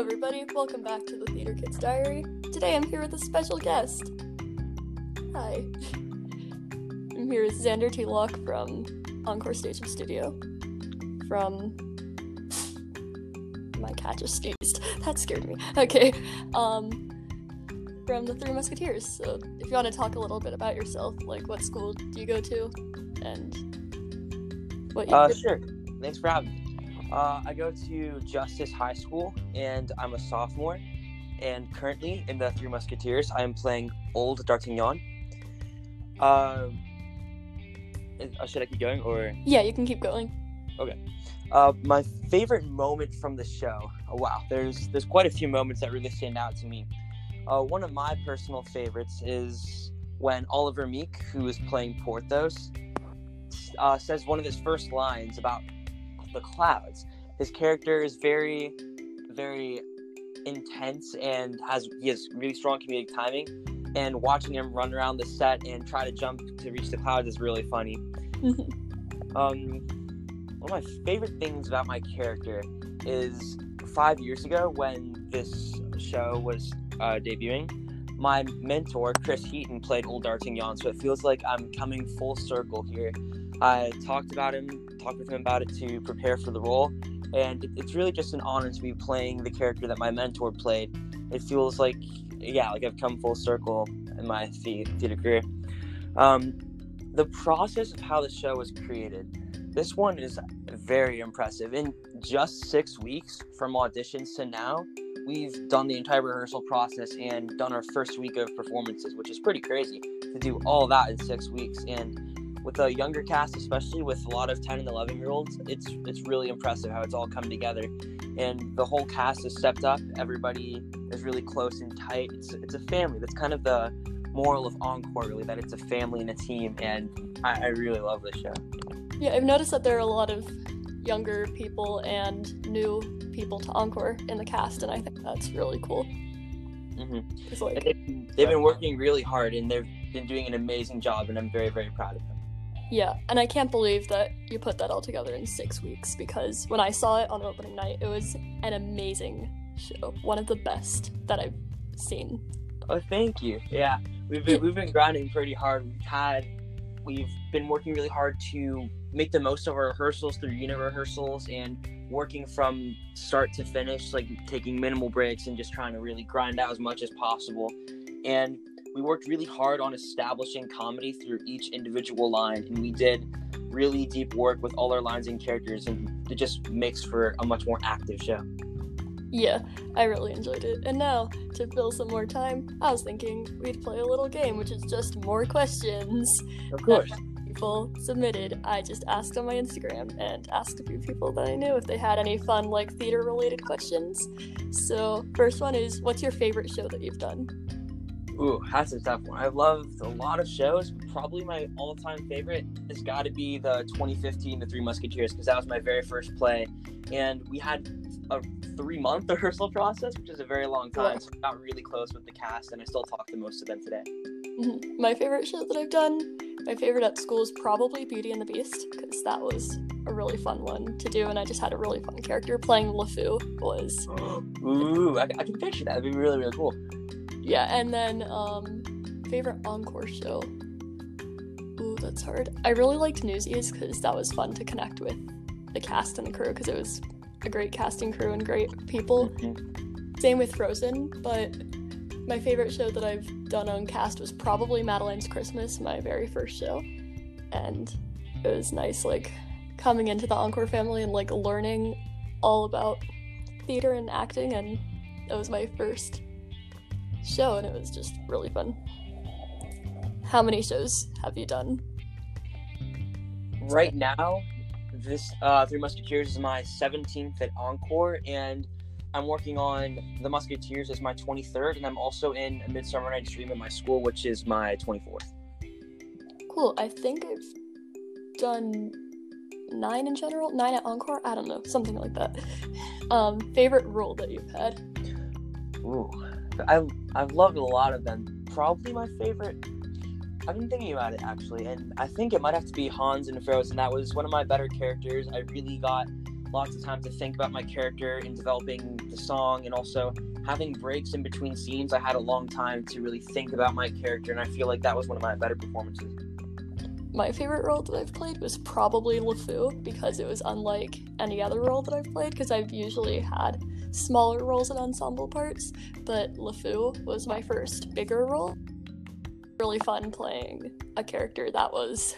everybody. Welcome back to the Theater Kids Diary. Today I'm here with a special guest. Hi. I'm here with Xander Tilock from Encore Stage & Studio. From. My cat just sneezed. That scared me. Okay. Um. From the Three Musketeers. So, if you want to talk a little bit about yourself, like what school do you go to, and what you Uh, do. sure. Thanks for having me. Uh, I go to Justice High School, and I'm a sophomore. And currently, in the Three Musketeers, I am playing Old D'Artagnan. Um, uh, should I keep going, or Yeah, you can keep going. Okay. Uh, my favorite moment from the show? Oh, wow, there's there's quite a few moments that really stand out to me. Uh, one of my personal favorites is when Oliver Meek, who is playing Porthos, uh, says one of his first lines about the clouds. His character is very, very intense and has he has really strong comedic timing. And watching him run around the set and try to jump to reach the clouds is really funny. Um, one of my favorite things about my character is five years ago when this show was uh, debuting. My mentor, Chris Heaton, played Old D'Artagnan, so it feels like I'm coming full circle here. I talked about him, talked with him about it to prepare for the role, and it's really just an honor to be playing the character that my mentor played. It feels like, yeah, like I've come full circle in my theater career. Um, the process of how the show was created, this one is very impressive. In just six weeks from auditions to now, we've done the entire rehearsal process and done our first week of performances, which is pretty crazy to do all that in six weeks. And with a younger cast, especially with a lot of 10 and 11 year olds, it's it's really impressive how it's all come together. And the whole cast has stepped up. Everybody is really close and tight. It's it's a family. That's kind of the moral of Encore, really, that it's a family and a team. And I, I really love this show. Yeah, I've noticed that there are a lot of younger people and new people to Encore in the cast, and I think that's really cool. hmm It's like, They've, they've been working really hard and they've been doing an amazing job, and I'm very, very proud of them. Yeah, and I can't believe that you put that all together in six weeks because when I saw it on opening night, it was an amazing show, one of the best that I've seen. Oh, thank you. Yeah, we've been we've been grinding pretty hard. We've had we've been working really hard to make the most of our rehearsals through unit rehearsals and working from start to finish, like taking minimal breaks and just trying to really grind out as much as possible. And we worked really hard on establishing comedy through each individual line, and we did really deep work with all our lines and characters, and it just makes for a much more active show. Yeah, I really enjoyed it. And now, to fill some more time, I was thinking we'd play a little game, which is just more questions. Of course. people submitted. I just asked on my Instagram and asked a few people that I knew if they had any fun, like theater related questions. So, first one is what's your favorite show that you've done? Ooh, that's a tough one. I've loved a lot of shows. but Probably my all-time favorite has got to be the 2015 The Three Musketeers because that was my very first play, and we had a three-month rehearsal process, which is a very long time. So I got really close with the cast, and I still talk to most of them today. Mhm. My favorite show that I've done, my favorite at school is probably Beauty and the Beast because that was a really fun one to do, and I just had a really fun character. Playing LeFou was Ooh, I, I can picture that. That'd be really, really cool. Yeah, and then um favorite encore show. Ooh, that's hard. I really liked Newsies because that was fun to connect with the cast and the crew because it was a great casting crew and great people. Mhm. Same with Frozen, but my favorite show that I've done on cast was probably Madeline's Christmas, my very first show. And it was nice like coming into the Encore family and like learning all about theater and acting and it was my first show and it was just really fun. How many shows have you done? Right now, this uh, Three Musketeers is my 17th at Encore, and I'm working on The Musketeers as my 23rd, and I'm also in A Midsummer Night's Dream at my school, which is my 24th. Cool. I think I've done nine in general. Nine at Encore? I don't know. Something like that. Um, favorite role that you've had? Ooh, I I've loved a lot of them. Probably my favorite. I've been thinking about it actually, and I think it might have to be Hans and Frozen. That was one of my better characters. I really got lots of time to think about my character in developing the song, and also having breaks in between scenes. I had a long time to really think about my character, and I feel like that was one of my better performances. My favorite role that I've played was probably LeFou because it was unlike any other role that I've played because I've usually had smaller roles in ensemble parts, but LeFou was my first bigger role. Really fun playing a character that was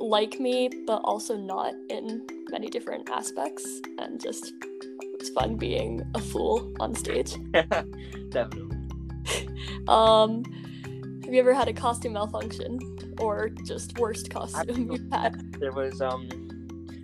like me, but also not in many different aspects, and just it's fun being a fool on stage. Definitely. Um, have you ever had a costume malfunction, or just worst costume you've had? There was um,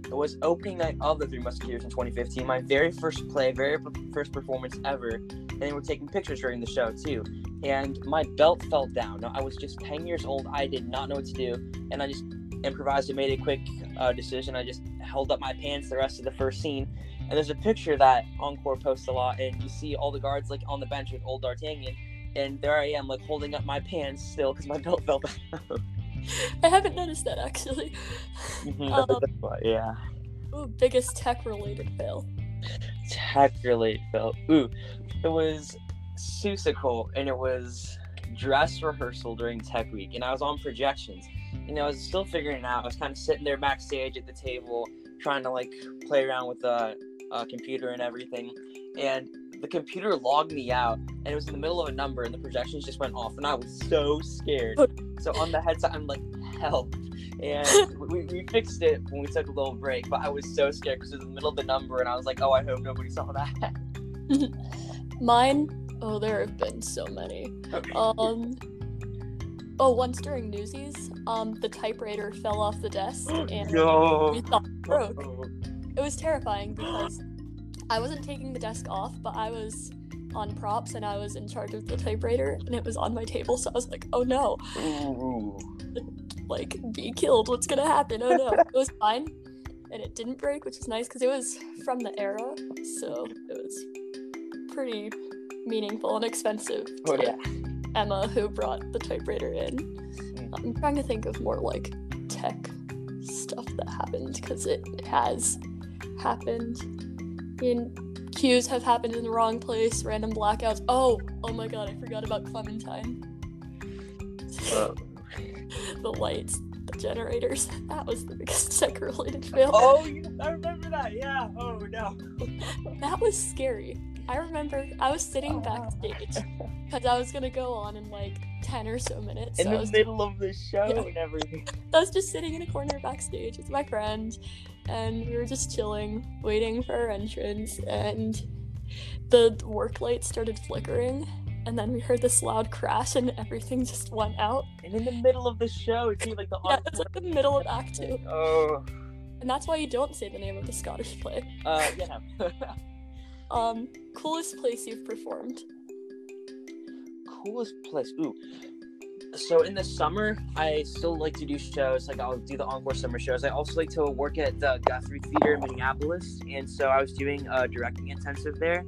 it was opening night of the Three Musketeers in 2015. My very first play, very first performance ever, and they were taking pictures during the show too. And my belt fell down. I was just 10 years old. I did not know what to do, and I just improvised and made a quick uh, decision. I just held up my pants the rest of the first scene. And there's a picture that Encore posts a lot, and you see all the guards like on the bench with old D'Artagnan, and there I am like holding up my pants still because my belt fell down. I haven't noticed that actually. Mhm, Um, why- yeah, Ooh, biggest tech related fail. tech related fail. Ooh, it was Seussical, and it was dress rehearsal during Tech Week, and I was on projections. You know, I was still figuring it out. I was kind of sitting there backstage at the table, trying to like play around with the uh, computer and everything, and the computer logged me out, and it was in the middle of a number, and the projections just went off, and I was so scared. So on the headset, I'm like, help. And we, we fixed it when we took a little break, but I was so scared because it was in the middle of the number, and I was like, oh, I hope nobody saw that. Mine, oh, there have been so many. Um, oh, once during Newsies, um, the typewriter fell off the desk and no. we thought it broke. It was terrifying because I wasn't taking the desk off, but I was on props and I was in charge of the typewriter and it was on my table, so I was like, oh no, Ooh. like be killed, what's gonna happen? Oh no. it was fine. And it didn't break, which is nice because it was from the era, so it was pretty meaningful and expensive Oh, to yeah. Emma who brought the typewriter in. Mm. I'm trying to think of more like tech stuff that happened because it has happened. Mean, cues have happened in the wrong place, random blackouts. Oh, oh my god, I forgot about Clementine. Uh, the lights, the generators. That was the biggest tech related fail. oh, I remember that. Yeah. Oh no. That was scary. I remember I was sitting backstage because I was gonna go on in like 10 or so minutes. In so the middle of the show Yeah. and everything. I was just sitting in a corner backstage with my friend, and we were just chilling, waiting for our entrance, and the work light started flickering, and then we heard this loud crash, and everything just went out. And in the middle of the show, too, like the Yeah, it's like the middle of Act Two, Oh. and that's why you don't say the name of the Scottish play. Uh, yeah. Um, coolest place you've performed? coolest place. Ooh. So in the summer, I still like to do shows. Like I'll do the encore summer shows. I also like to work at the Guthrie Theater in Minneapolis, and so I was doing a directing intensive there.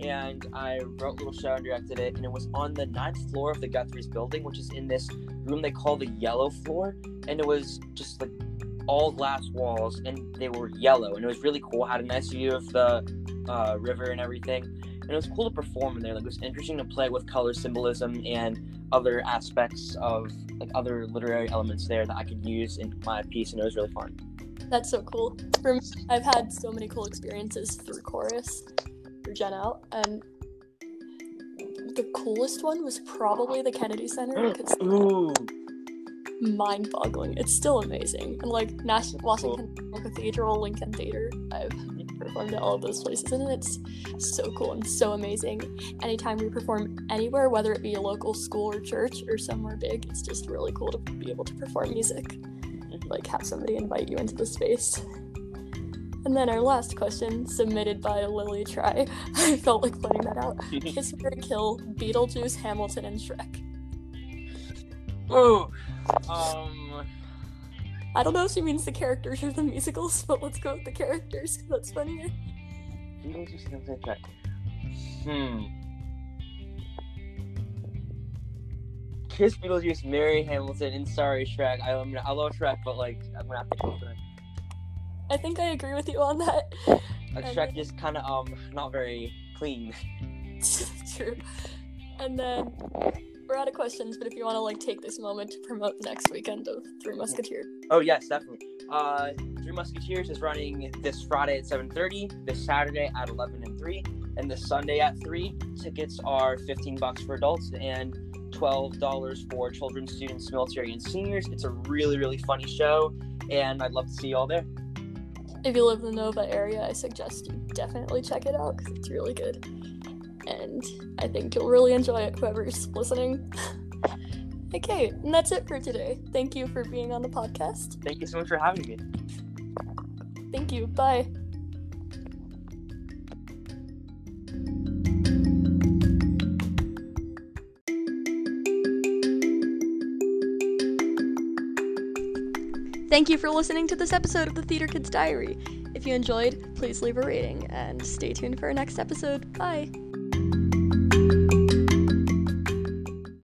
And I wrote a little show and directed it, and it was on the ninth floor of the Guthrie's building, which is in this room they call the yellow floor, and it was just like all glass walls, and they were yellow, and it was really cool. had a nice view of the uh, river and everything and it was cool to perform in there. Like it was interesting to play with color symbolism and other aspects of like other literary elements there that I could use in my piece, and it was really fun. That's so cool. For me, I've had so many cool experiences through chorus, through Gen Out, and the coolest one was probably the Kennedy Center because Ooh, mind-boggling. It's still amazing. And like National Washington Cathedral, Lincoln Theater, I've performed at all of those places, and it's so cool and so amazing. Anytime we perform anywhere, whether it be a local school or church or somewhere big, it's just really cool to be able to perform music. Like have somebody invite you into the space. And then our last question, submitted by Lily Try. I felt like putting that out. Kiss Marry Kill, Beetlejuice, Hamilton, and Shrek. ooh. Um, I don't know if she means the characters or the musicals, but let's go with the characters because that's funnier. Beetlejuice and the Track. Hmm. Kiss Beetlejuice, marry Hamilton, and sorry Shrek. I, I'm, I love Shrek, but like I'm gonna have to go it. I think I agree with you on that. Like Shrek is kind of um not very clean. True. And then we're out of questions, but if you want to like take this moment to promote the next weekend of Three Musketeers. Oh yes, definitely. Uh, Three Musketeers is running this Friday at 7:30, this Saturday at 11 and 3, and this Sunday at 3. Tickets are 15 bucks for adults and $12 for children, students, military, and seniors. It's a really, really funny show, and I'd love to see you all there. If you live in the Nova area, I suggest you definitely check it out because it's really good. And I think you'll really enjoy it, whoever's listening. okay, and that's it for today. Thank you for being on the podcast. Thank you so much for having me. Thank you. Bye. Thank you for listening to this episode of the Theater Kids Diary. If you enjoyed, please leave a rating and stay tuned for our next episode. Bye.